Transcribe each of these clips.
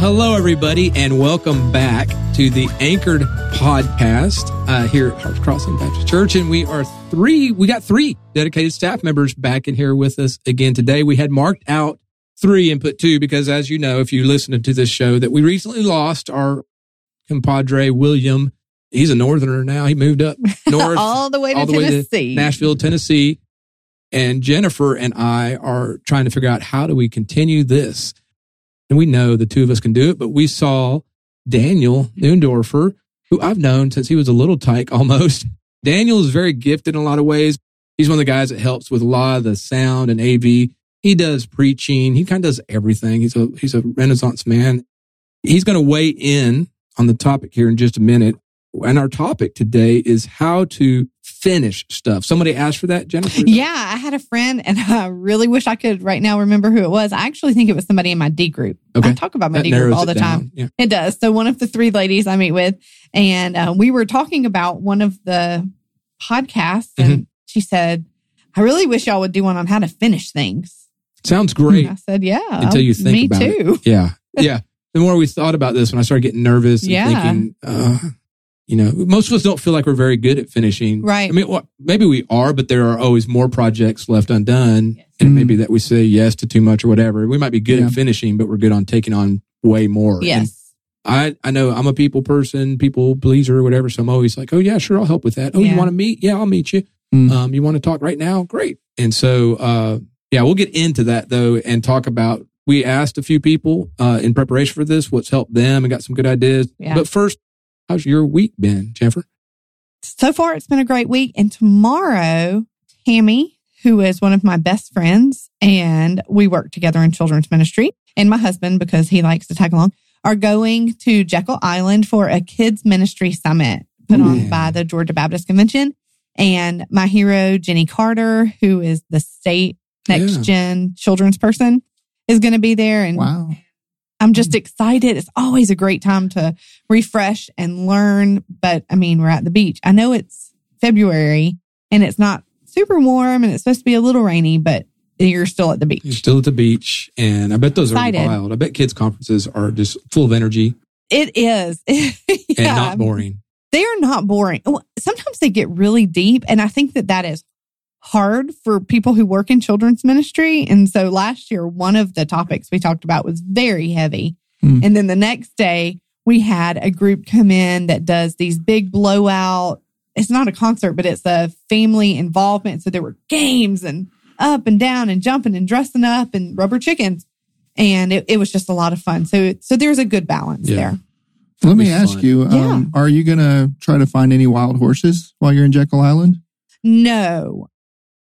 Hello, everybody, and welcome back to the Anchored podcast uh, here at Hearts Crossing Baptist Church. And we are three, we got three dedicated staff members back in here with us again today. We had marked out three and put two because, as you know, if you listen to this show, that we recently lost our compadre, William. He's a northerner now. He moved up north all the way to all the way to Tennessee. Nashville, Tennessee. And Jennifer and I are trying to figure out how do we continue this. And we know the two of us can do it, but we saw Daniel Neundorfer, who I've known since he was a little tyke almost. Daniel is very gifted in a lot of ways. He's one of the guys that helps with a lot of the sound and AV. He does preaching. He kind of does everything. He's a, he's a renaissance man. He's going to weigh in on the topic here in just a minute. And our topic today is how to finish stuff. Somebody asked for that, Jennifer? Yeah, I had a friend, and I really wish I could right now remember who it was. I actually think it was somebody in my D group. Okay. I talk about my That D group all the time. Yeah. It does. So one of the three ladies I meet with, and uh, we were talking about one of the podcasts, and Mm-hmm. she said, "I really wish y'all would do one on how to finish things." Sounds great. I said, "Yeah." Until you think me about it. too. Yeah. Yeah. The more we thought about this, when I started getting nervous and Yeah. thinking, uh, you know, most of us don't feel like we're very good at finishing. Right. I mean, well, maybe we are, but there are always more projects left undone. And Mhm. maybe that we say yes to too much or whatever. We might be good Yeah. at finishing, but we're good on taking on way more. And Yes. I, I know I'm a people person, people pleaser, or whatever. So I'm always like, oh, yeah, sure, I'll help with that. Oh, Yeah. you want to meet? Yeah, I'll meet you. Mm. Um, you want to talk right now? Great. And so, uh, yeah, we'll get into that though and talk about. We asked a few people uh, in preparation for this what's helped them and got some good ideas. Yeah. But first, how's your week been, Jennifer? so far it's been a great week and tomorrow tammy who is one of my best friends and we work together in children's ministry and my husband because he likes to tag along are going to jekyll island for a kids ministry summit put on Ooh. by the georgia baptist convention and my hero jenny carter who is the state next Yeah. gen children's person is going to be there and Wow. I'm just mm. excited. It's always a great time to refresh and learn. But I mean, we're at the beach. I know it's February and it's not super warm and it's supposed to be a little rainy, but you're still at the beach. You're still at the beach, and I bet those Excited. are wild. I bet kids conferences are just full of energy It is. and not boring. They are not boring. Sometimes they get really deep. And I think that that is hard for people who work in children's ministry. And so last year, one of the topics we talked about was very heavy. Hmm. And then the next day, we had a group come in that does these big blowout. It's not a concert, but it's a family involvement. So there were games and up and down and jumping and dressing up and rubber chickens. And it, it was just a lot of fun. So, so there's a good balance Yeah. there. Let me ask fun. you, Yeah. um, are you going to try to find any wild horses while you're in Jekyll Island? No,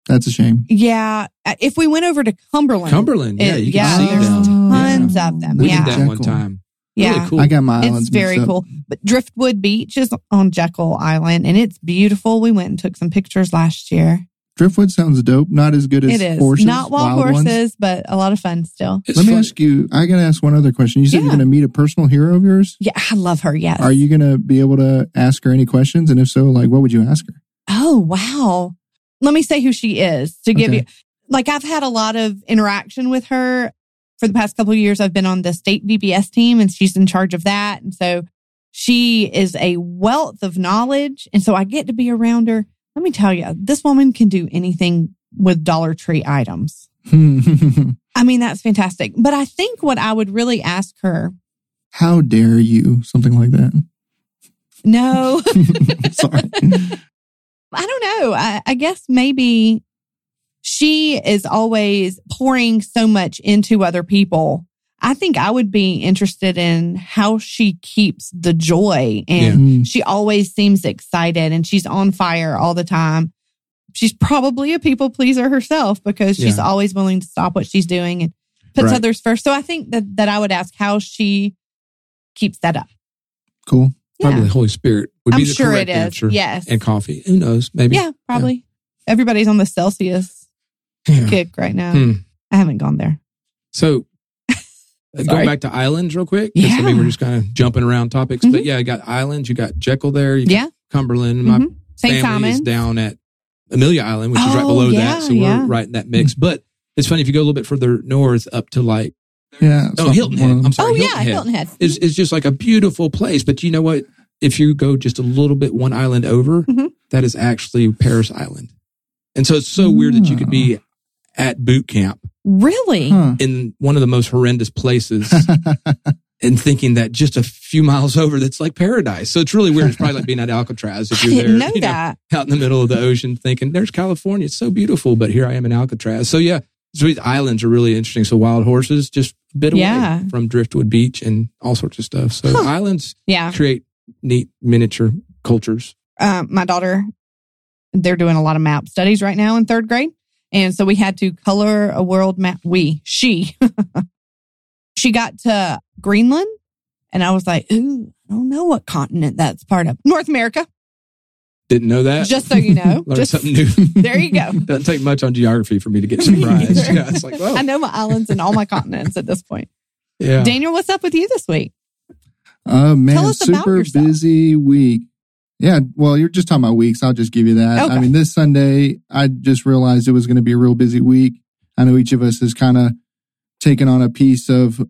That's a shame. Yeah. uh, If we went over to Cumberland, Cumberland, yeah, it- you can yeah, see there's them. tons Yeah. of them. We yeah. did that one time. Yeah. Really cool. I got my islands It's very cool. But Driftwood Beach is on Jekyll Island and it's beautiful. We went and took some pictures last year. Driftwood sounds dope. Not as good as It is horses. not wild, ones. horses, but a lot of fun still. It's Let me fun. ask you, I got to ask one other question. You said Yeah. you're going to meet a personal hero of yours. Yeah, I love her. Yes. Are you going to be able to ask her any questions? And if so, like, what would you ask her? Oh, wow. Let me say who she is to give Okay. you. Like, I've had a lot of interaction with her for the past couple of years. I've been on the state VBS team and she's in charge of that. And so she is a wealth of knowledge. And so I get to be around her. Let me tell you, this woman can do anything with Dollar Tree items. I mean, that's fantastic. But I think what I would really ask her, How dare you? Something like that. no, Sorry. I don't know. I, I guess maybe she is always pouring so much into other people. I think I would be interested in how she keeps the joy and Mm. she always seems excited and she's on fire all the time. She's probably a people pleaser herself because she's Yeah. always willing to stop what she's doing and puts Right. others first. So I think that, that I would ask how she keeps that up. Cool. Probably Yeah. the Holy Spirit would I'm be the sure correct it is. answer. Yes. And coffee. Who knows? Maybe. Yeah, probably. Everybody's on the Celsius Yeah. kick right now. Hmm. I haven't gone there. So uh, going back to islands real quick. 'cause, I mean, Yeah. we're just kind of jumping around topics, but yeah, you got islands. You got Jekyll there. You got Yeah. Cumberland. My Mhm. St. family is down at Amelia Island, which is right Oh, below yeah, that. So we're yeah. right in that mix. But it's funny if you go a little bit further north up to like Yeah. Oh, Hilton Head. I'm sorry. oh Hilton yeah, Head. Hilton Head. is is just like a beautiful place. But you know what? If you go just a little bit one island over, Mhm. that is actually Parris Island. And so it's so weird that you could be at boot camp Really? Huh. in one of the most horrendous places and thinking that just a few miles over that's like paradise. So it's really weird. It's probably like being at Alcatraz if you're there, didn't know you know, that. out in the middle of the ocean thinking there's California. It's so beautiful, but here I am in Alcatraz. So yeah, so these islands are really interesting. So wild horses just a bit away Yeah. from Driftwood Beach and all sorts of stuff. So Huh. islands Yeah. create neat miniature cultures. um, my daughter, they're doing a lot of map studies right now in third grade. And so we had to color a world map. We, she, she got to Greenland and I was like, ooh, I don't know what continent that's part of. North America. Didn't know that. Just so you know. Learned just something new. there you go. Doesn't take much on geography for me to get surprised. yeah, it's like, I know my islands and all my continents at this point. yeah. Daniel, what's up with you this week? Uh, man, Tell us about super yourself. busy week. Yeah, well, you're just talking about weeks. I'll just give you that. Okay. I mean, this Sunday, I just realized it was going to be a real busy week. I know each of us has kind of taken on a piece of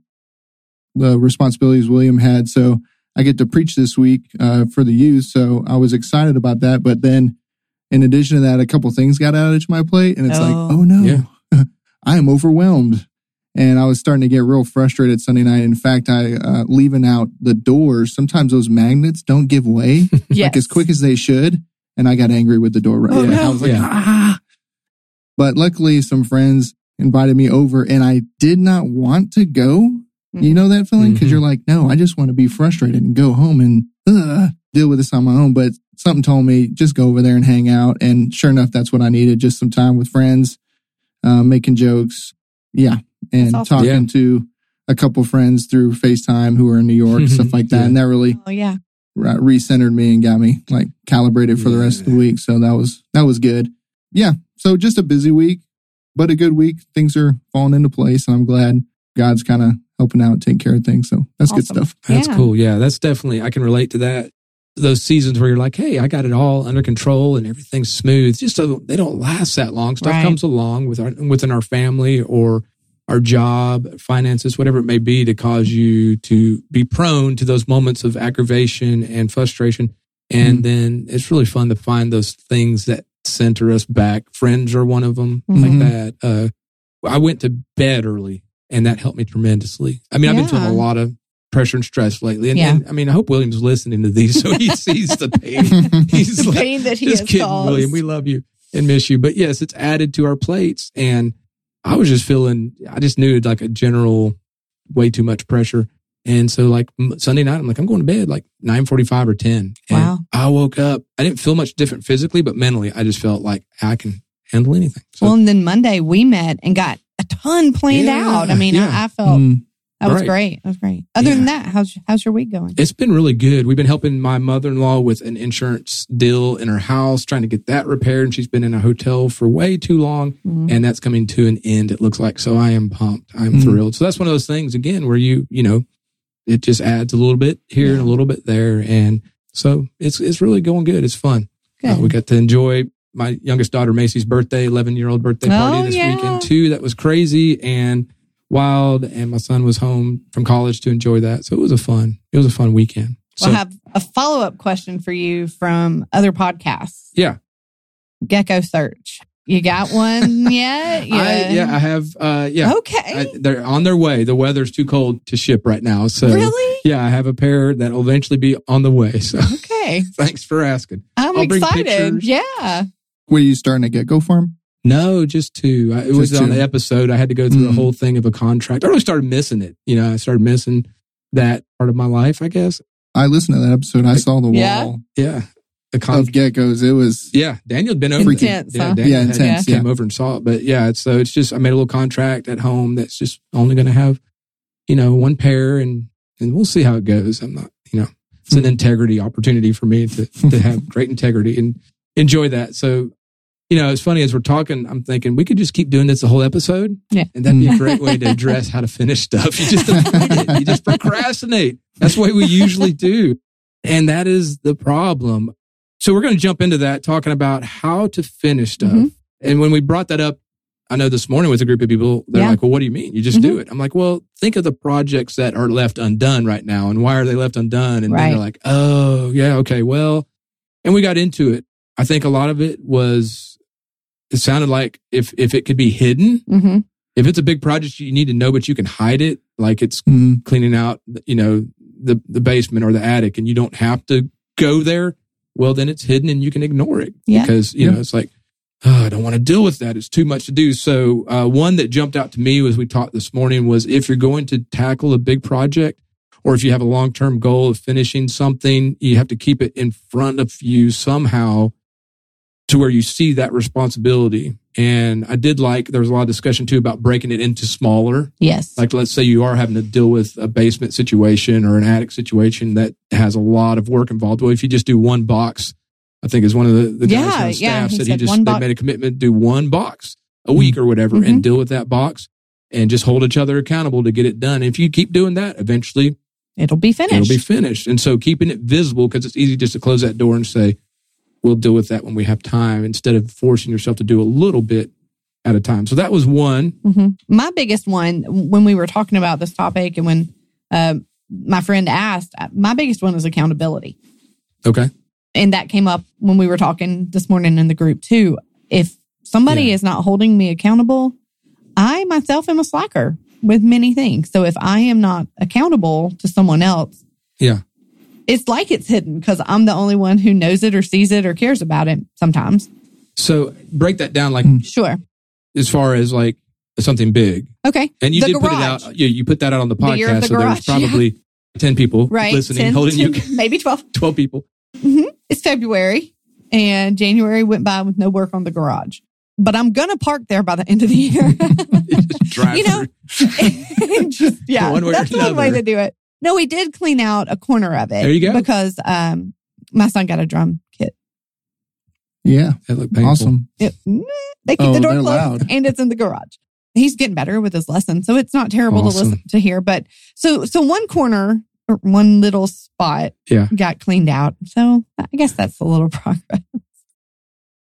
the responsibilities William had. So I get to preach this week uh, for the youth. So I was excited about that. But then, in addition to that, a couple things got added to my plate, and it's like, Oh. oh no, Yeah. I am overwhelmed. And I was starting to get real frustrated Sunday night. In fact, I uh, leaving out the doors. Sometimes those magnets don't give way Yes. like as quick as they should, and I got angry with the door right. Oh, away. no. I was like, Yeah. ah. But luckily, some friends invited me over, and I did not want to go. You know that feeling because Mhm. you're like, no, I just want to be frustrated and go home and uh, deal with this on my own. But something told me just go over there and hang out. And sure enough, that's what I needed. Just some time with friends, uh, making jokes. Yeah. And awesome. talking Yeah. to a couple friends through FaceTime who are in New York, stuff like that. Yeah. And that really Oh, yeah. recentered me and got me like calibrated for the rest of the week. So that was, that was good. Yeah. So just a busy week, but a good week. Things are falling into place and I'm glad God's kind of helping out, taking care of things. So that's good stuff. That's Yeah. cool. Yeah, that's definitely I can relate to that. Those seasons where you're like, "Hey, I got it all under control and everything's smooth." Just so they don't last that long. Stuff Right. comes along with our within our family or our job, finances, whatever it may be, to cause you to be prone to those moments of aggravation and frustration. And Mhm. then it's really fun to find those things that center us back. Friends are one of them, Mhm. like that. Uh, I went to bed early, and that helped me tremendously. I mean, I've been feeling a lot of pressure and stress lately. And, Yeah. and, I mean, I hope William's listening to these so he sees the pain. He's The like, pain that he just has kidding, caused. William. We love you and miss you. But yes, it's added to our plates. And I was just feeling, I just knew like a general way too much pressure. And so like Sunday night, I'm like, I'm going to bed like 945 or 10. And Wow. I woke up. I didn't feel much different physically, but mentally, I just felt like I can handle anything. So well, and then Monday we met and got a ton planned Yeah, out. I mean, yeah. I, I felt Mm. that was Right. great. That was great. Other Yeah. than that, how's how's your week going? It's been really good. We've been helping my mother in law with an insurance deal in her house, trying to get that repaired. And she's been in a hotel for way too long, Mhm. and that's coming to an end. It looks like. So I am pumped. I'm Mhm. thrilled. So that's one of those things again where you, you know, it just adds a little bit here and a little bit there, and so it's it's really going good. It's fun. Uh, we got to enjoy my youngest daughter Macy's birthday, 11 year old birthday party Oh, this yeah. weekend too. That was crazy and wild. And my son was home from college to enjoy that. So it was a fun, it was a fun weekend. So I'll have a follow up question for you from other podcasts. yeah, Gecko search. You got one yet? I, yeah, I have, uh, yeah, Okay. I, they're on their way. The weather's too cold to ship right now. So really? yeah, I have a pair that'll eventually be on the way. So Okay. thanks for asking. I'm I'll excited. Yeah. Were you starting to get go farm? No, just two. I, it was Just on two. the episode. I had to go through a Mm. whole thing of a contract. I really started missing it. You know, I started missing that part of my life, I guess. I listened to that episode. I saw the Yeah? wall Yeah. The of con- geckos. It was yeah. Daniel had been over Intense, there. huh? Yeah, Daniel Yeah, had- intense, came over and saw it. But yeah, it's, so it's just, I made a little contract at home that's just only going to have, you know, one pair and, and we'll see how it goes. I'm not, you know, it's an Mhm. integrity opportunity for me to, to have great integrity and enjoy that. So, you know, it's funny as we're talking, I'm thinking we could just keep doing this the whole episode. Yeah. And that'd be a great way to address how to finish stuff. You just avoid it. You just procrastinate. That's what we usually do. And that is the problem. So we're going to jump into that talking about how to finish stuff. Mhm. And when we brought that up I know this morning with a group of people, they're Yeah. like, well, what do you mean? You just do it. I'm like, well, think of the projects that are left undone right now. And why are they left undone? And then Right. they're like, oh, yeah, okay, well, and we got into it. I think a lot of it was, it sounded like if, if it could be hidden, hmm if it's a big project you need to know, but you can hide it, like it's Mhm. cleaning out, you know, the, the basement or the attic and you don't have to go there. Well, then it's hidden and you can ignore it Yeah. because, you Yeah. know, it's like, oh, I don't want to deal with that. It's too much to do. So, uh, one that jumped out to me was we talked this morning was if you're going to tackle a big project or if you have a long term goal of finishing something, you have to keep it in front of you somehow to where you see that responsibility. And I did like, there was a lot of discussion too about breaking it into smaller Yes. like let's say you are having to deal with a basement situation or an attic situation that has a lot of work involved. Well, if you just do one box, I think is one of the, the guys Yeah, on yeah, staff he said he just they made a commitment to do one box a week or whatever Mhm. and deal with that box and just hold each other accountable to get it done. And if you keep doing that, eventually It'll be finished. it'll be finished. And so keeping it visible because it's easy just to close that door and say, we'll deal with that when we have time instead of forcing yourself to do a little bit at a time. So that was one. hmm My biggest one, when we were talking about this topic and when uh, my friend asked, uh, my biggest one is accountability. Okay. And that came up when we were talking this morning in the group too. If somebody Yeah. is not holding me accountable, I myself am a slacker with many things. So if I am not accountable to someone else, Yeah. It's like it's hidden because I'm the only one who knows it or sees it or cares about it sometimes. So break that down like Sure. as far as like something big. Okay. And you The did put it out. You, you put that out on the The podcast. the so there's garage, yeah. probably 10 people Right. listening, 10 holding you, maybe 12. 12 people. Mm-hmm. It's February and January went by with no work on the garage. But I'm going to park there by the end of the year. You know. Just, yeah, One that's one way to do it. No, we did clean out a corner of it. There you go. Because um, my son got a drum kit. Yeah. That looked painful. Awesome. It, they keep Oh, the door closed loud. and it's in the garage. He's getting better with his lesson, so it's not terrible to listen to hear. But so so one corner or one little spot Yeah. got cleaned out. So I guess that's a little progress.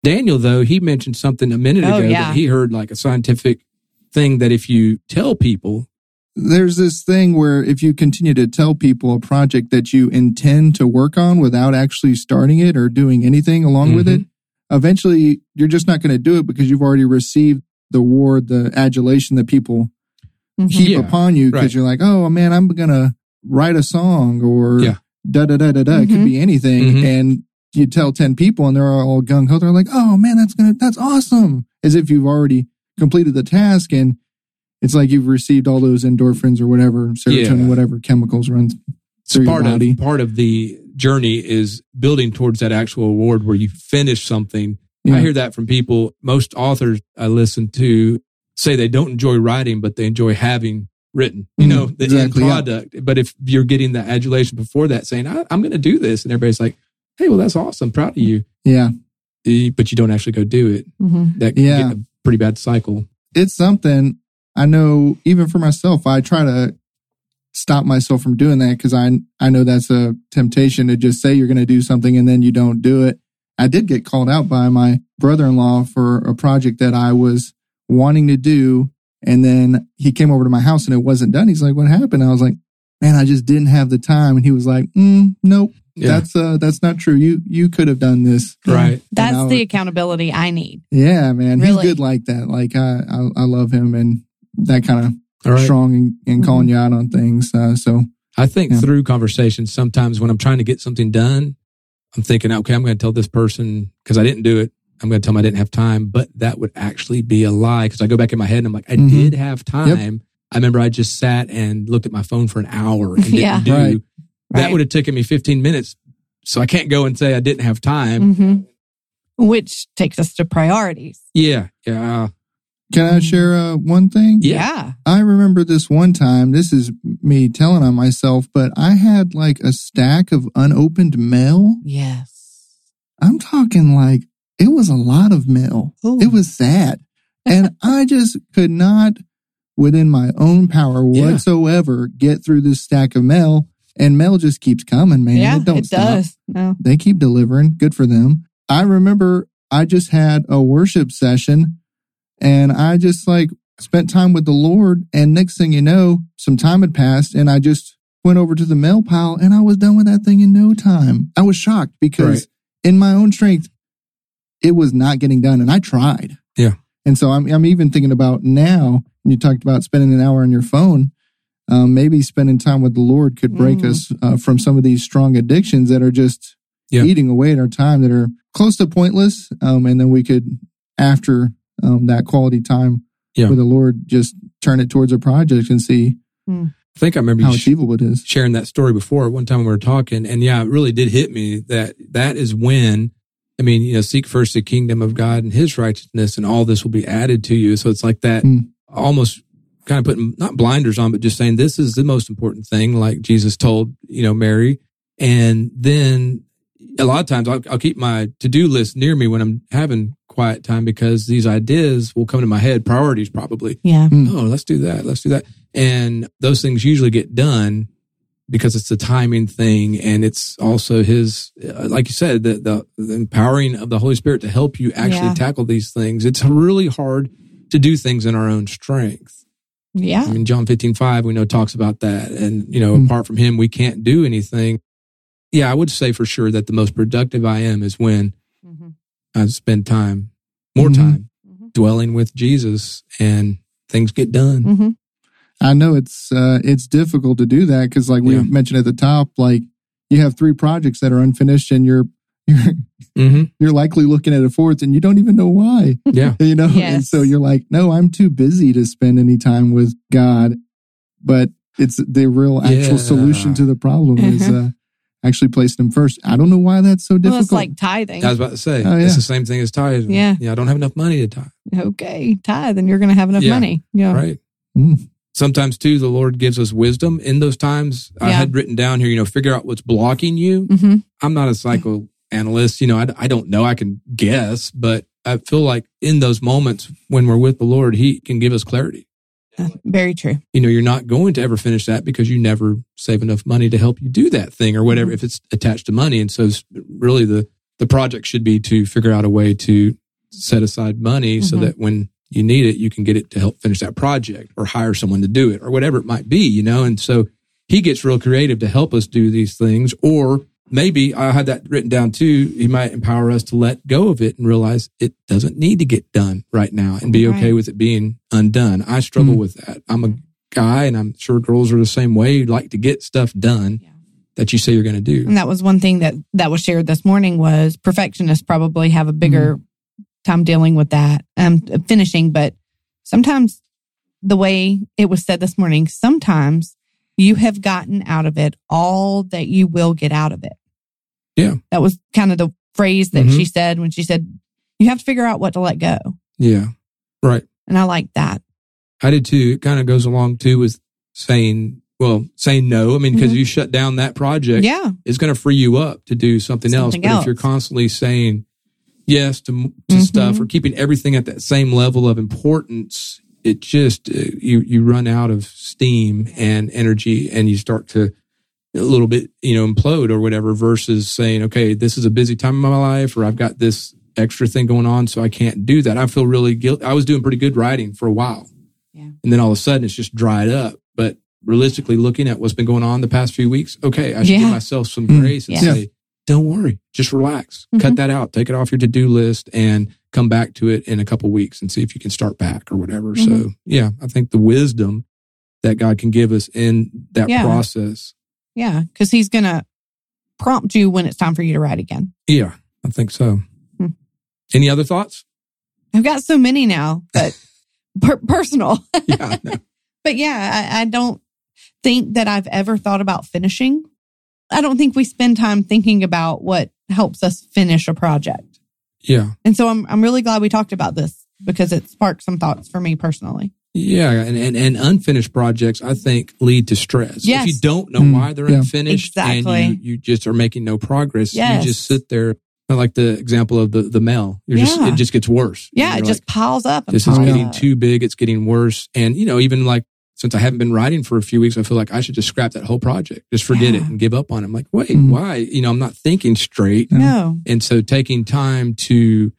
Daniel, though, he mentioned something a minute Oh, ago yeah. that he heard like a scientific thing that if you tell people, There's this thing where if you continue to tell people a project that you intend to work on without actually starting it or doing anything along with it, Mm-hmm. eventually you're just not going to do it because you've already received the award, the adulation that people Mhm. heap Yeah, upon you because right. you're like, oh man, I'm going to write a song or Yeah. da da da da da. It could Mhm. be anything. Mhm. And you tell 10 people and they're all gung ho. They're like, oh man, that's going to, that's awesome. As if you've already completed the task. And it's like you've received all those endorphins or whatever, serotonin, Yeah. whatever chemicals runs so through your part body. of part of the journey is building towards that actual award where you finish something. Yeah. I hear that from people. Most authors I listen to say they don't enjoy writing, but they enjoy having written. You Mhm, know, the exactly, end product. But if you're getting the adulation before that, saying I, I'm going to do this, and everybody's like, "Hey, well, that's awesome, proud of you," Yeah. Eh, but you don't actually go do it. Mhm. That can Yeah. a pretty bad cycle. it's something I know even for myself, I try to stop myself from doing that because I, I know that's a temptation to just say you're going to do something and then you don't do it. I did get called out by my brother-in-law for a project that I was wanting to do. And then he came over to my house and it wasn't done. He's like, what happened? I was like, man, I just didn't have the time. And he was like, mm, nope, Yeah, that's, uh, that's not true. You, you could have done this. right. That's And the accountability I need. Yeah, man. He's good like that. Like I, I, I love him and that kind of All right. strong in, in calling you out on things. Uh, so I think Yeah. through conversations, sometimes when I'm trying to get something done, I'm thinking, okay, I'm going to tell this person because I didn't do it. I'm going to tell them I didn't have time, but that would actually be a lie because I go back in my head and I'm like, I Mhm. did have time. I remember I just sat and looked at my phone for an hour and didn't Yeah. do. Right. That Right. would have taken me 15 minutes. So I can't go and say I didn't have time. hmm Which takes us to priorities. Yeah. Yeah. Can I share uh, one thing? Yeah. I remember this one time. This is me telling on myself, but I had like a stack of unopened mail. Yes. I'm talking like it was a lot of mail. Ooh. It was sad. And I just could not, within my own power Yeah. whatsoever, get through this stack of mail. And mail just keeps coming, man. yeah, it don't it stop. does. No. They keep delivering. Good for them. I remember I just had a worship session And I just like spent time with the Lord. And next thing you know, some time had passed and I just went over to the mail pile and I was done with that thing in no time. I was shocked because Right. in my own strength, it was not getting done. And I tried. Yeah. And so I'm, I'm even thinking about now, you talked about spending an hour on your phone. Um, maybe spending time with the Lord could break Mm. us uh, from some of these strong addictions that are just Yeah. eating away at our time that are close to pointless. Um, and then we could, after um, that quality time Yeah. with the Lord, just turn it towards a project and see I think I remember how you achievable it is. sharing that story before one time we were talking and yeah it really did hit me that that is when i mean you know seek first the kingdom of god and his righteousness and all this will be added to you so it's like that Mm. almost kind of putting not blinders on but just saying this is the most important thing like jesus told you know mary and then a lot of times I'll, I'll keep my to-do list near me when i'm having quiet time because these ideas will come to my head priorities probably Yeah. oh, let's do that. Let's do that. And those things usually get done because it's the timing thing. And it's also his, uh, like you said, the, the, the empowering of the Holy Spirit to help you actually Yeah. tackle these things. It's really hard to do things in our own strength. Yeah. I mean, John 15, 5, we know talks about that. And, you know, Mm. apart from him, we can't do anything. Yeah, I would say for sure that the most productive I am is when Mhm. I spend time, more Mhm. time Mhm. dwelling with Jesus and things get done. hmm I know it's uh, it's difficult to do that because, like we Yeah. mentioned at the top, like you have three projects that are unfinished, and you're you're hmm you're likely looking at a fourth, and you don't even know why. Yeah. you know, and so you're like, no, I'm too busy to spend any time with God. But it's the real actual Yeah. solution to the problem is uh, actually placed Him first. I don't know why that's so difficult. Well, difficult. it's like tithing. I was about to say, Oh, yeah. it's the same thing as tithe. Yeah. Yeah. I don't have enough money to tithe. okay, tithe, and you're going to have enough Yeah. money. Yeah. Right. Mm. Sometimes too, the Lord gives us wisdom in those times. I had written down here, you know, figure out what's blocking you. hmm I'm not a psychoanalyst. You know, I, I don't know. I can guess, but I feel like in those moments when we're with the Lord, he can give us clarity. Very true. You know, you're not going to ever finish that because you never save enough money to help you do that thing or whatever, Mhm. if it's attached to money. And so really the, the project should be to figure out a way to set aside money so Mhm. that when you need it, you can get it to help finish that project or hire someone to do it or whatever it might be, you know? And so he gets real creative to help us do these things. Or maybe I had that written down too. He might empower us to let go of it and realize it doesn't need to get done right now and be okay Right. with it being undone. I struggle Mm. with that. I'm a guy and I'm sure girls are the same way. You like to get stuff done Yeah. that you say you're going to do. And that was one thing that that was shared this morning was perfectionists probably have a bigger time dealing with that, um, finishing. But sometimes the way it was said this morning, sometimes you have gotten out of it all that you will get out of it. Yeah. That was kind of the phrase that Mhm. she said when she said, you have to figure out what to let go. Yeah. Right. And I like that. I did too. It kind of goes along too with saying, well, saying no. I mean, because Mhm. you shut down that project, Yeah. it's going to free you up to do something, else. Something But if you're constantly saying yes to, to Mhm. stuff or keeping everything at that same level of importance, it just, uh, you, you run out of steam and energy and you start to a little bit, you know, implode or whatever versus saying, okay, this is a busy time in my life or I've got this extra thing going on. So I can't do that. I feel really guilty. I was doing pretty good writing for a while. Yeah. And then all of a sudden it's just dried up. But realistically looking at what's been going on the past few weeks, okay, I should give myself some Mm. grace and Yeah. say, don't worry, just relax, Mhm. cut that out, take it off your to do list and come back to it in a couple weeks and see if you can start back or whatever. So Mhm. yeah, I think the wisdom that God can give us in that Yeah. process. Yeah. Cause he's going to prompt you when it's time for you to write again. Yeah, I think so. Hmm. Any other thoughts? I've got so many now, but per- personal. Yeah. But yeah, I, I don't think that I've ever thought about finishing. I don't think we spend time thinking about what helps us finish a project. yeah. And so I'm I'm really glad we talked about this because it sparked some thoughts for me personally. Yeah, and, and, and unfinished projects, I think, lead to stress. Yes. If you don't know Mm, why they're yeah. unfinished Exactly. and you, you just are making no progress, Yes. you just sit there. I like the example of the, the mail. You're just, it just gets worse. Yeah, it you're just piles up. And this is getting up. too big. It's getting worse. And, you know, even like, since I haven't been writing for a few weeks, I feel like I should just scrap that whole project. Just forget it and give up on it. I'm like, wait, Mm. why? You know, I'm not thinking straight. No. And so taking time to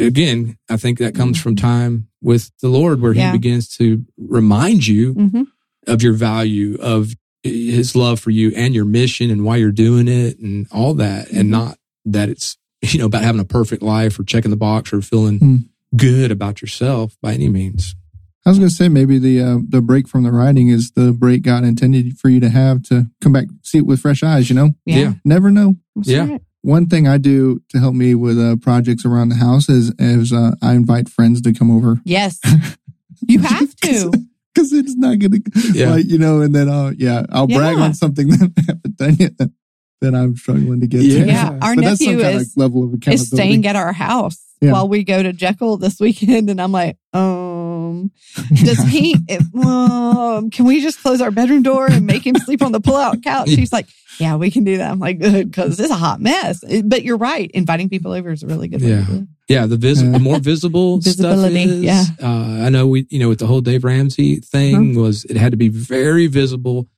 again, I think that comes from time with the Lord where Yeah. he begins to remind you hmm of your value of his love for you and your mission and why you're doing it and all that Mhm. and not that it's you know about having a perfect life or checking the box or feeling Hmm. good about yourself by any means I was going to say maybe the uh, the break from the writing is the break God intended for you to have to come back see it with fresh eyes. You know, Yeah. Yeah. never know. That's Yeah. right. One thing I do to help me with uh, projects around the house is, is uh, I invite friends to come over Yes. You have to. because it's not going to, Yeah. like you know. And then I'll yeah, I'll brag on something that I haven't done yet that, that I'm struggling to get to. Yeah. Yeah. Our but nephew kind of is level of is staying at our house Yeah. while we go to Jekyll this weekend. And I'm like, um, does he, if, um, can we just close our bedroom door and make him sleep on the pull out couch? He's like, yeah, we can do that. I'm like, good, because it's a hot mess. It- but you're right. Inviting people over is a really good way Yeah. to yeah the vis- the more visible stuff Visibility, is yeah. uh, i know we you know with the whole dave ramsey thing was it had to be very visible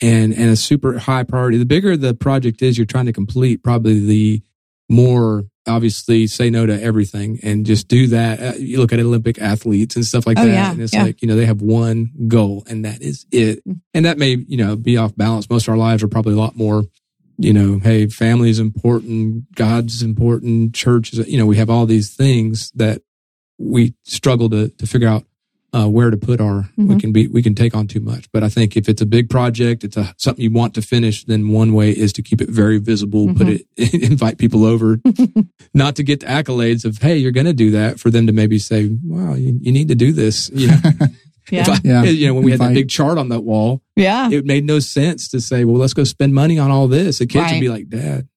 and and a super high priority the bigger the project is you're trying to complete probably the more obviously say no to everything and just do that Uh, you look at olympic athletes and stuff like Oh, that yeah, and it's yeah. like you know they have one goal and that is it Mm. and that may you know be off balance most of our lives are probably a lot more you know hey family is important god's important church is you know we have all these things that we struggle to to figure out uh, where to put our we Mhm. can be we can take on too much but i think if it's a big project it's a something you want to finish then one way is to keep it very visible put it invite people over not to get the accolades of hey you're going to do that for them to maybe say wow you, you need to do this you know Yeah. I- Yeah. you know when we had that big chart on that wall yeah. it made no sense to say, well, let's go spend money on all this. The kids Right. would be like, Dad,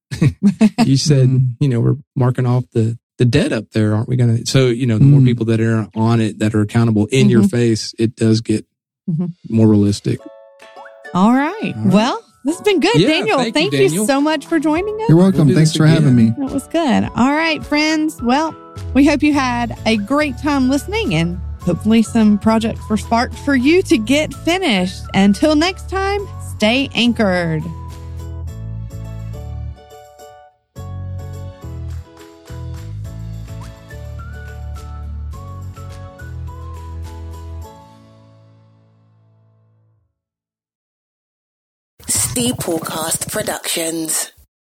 you said, Mhm. you know, we're marking off the, the debt up there, aren't we going to? So, you know, the more Mm. people that are on it that are accountable in your Mhm. face, it does get Mhm. more realistic. All right. All right. Well, this has been good. Yeah, Daniel, thank thank, you, you, so much for joining us. You're welcome. We'll Thanks this for having me. That was good. All right, friends. Well, we hope you had a great time listening and hopefully some projects were sparked for you to get finished. Until next time, stay anchored. Steeplecast Productions.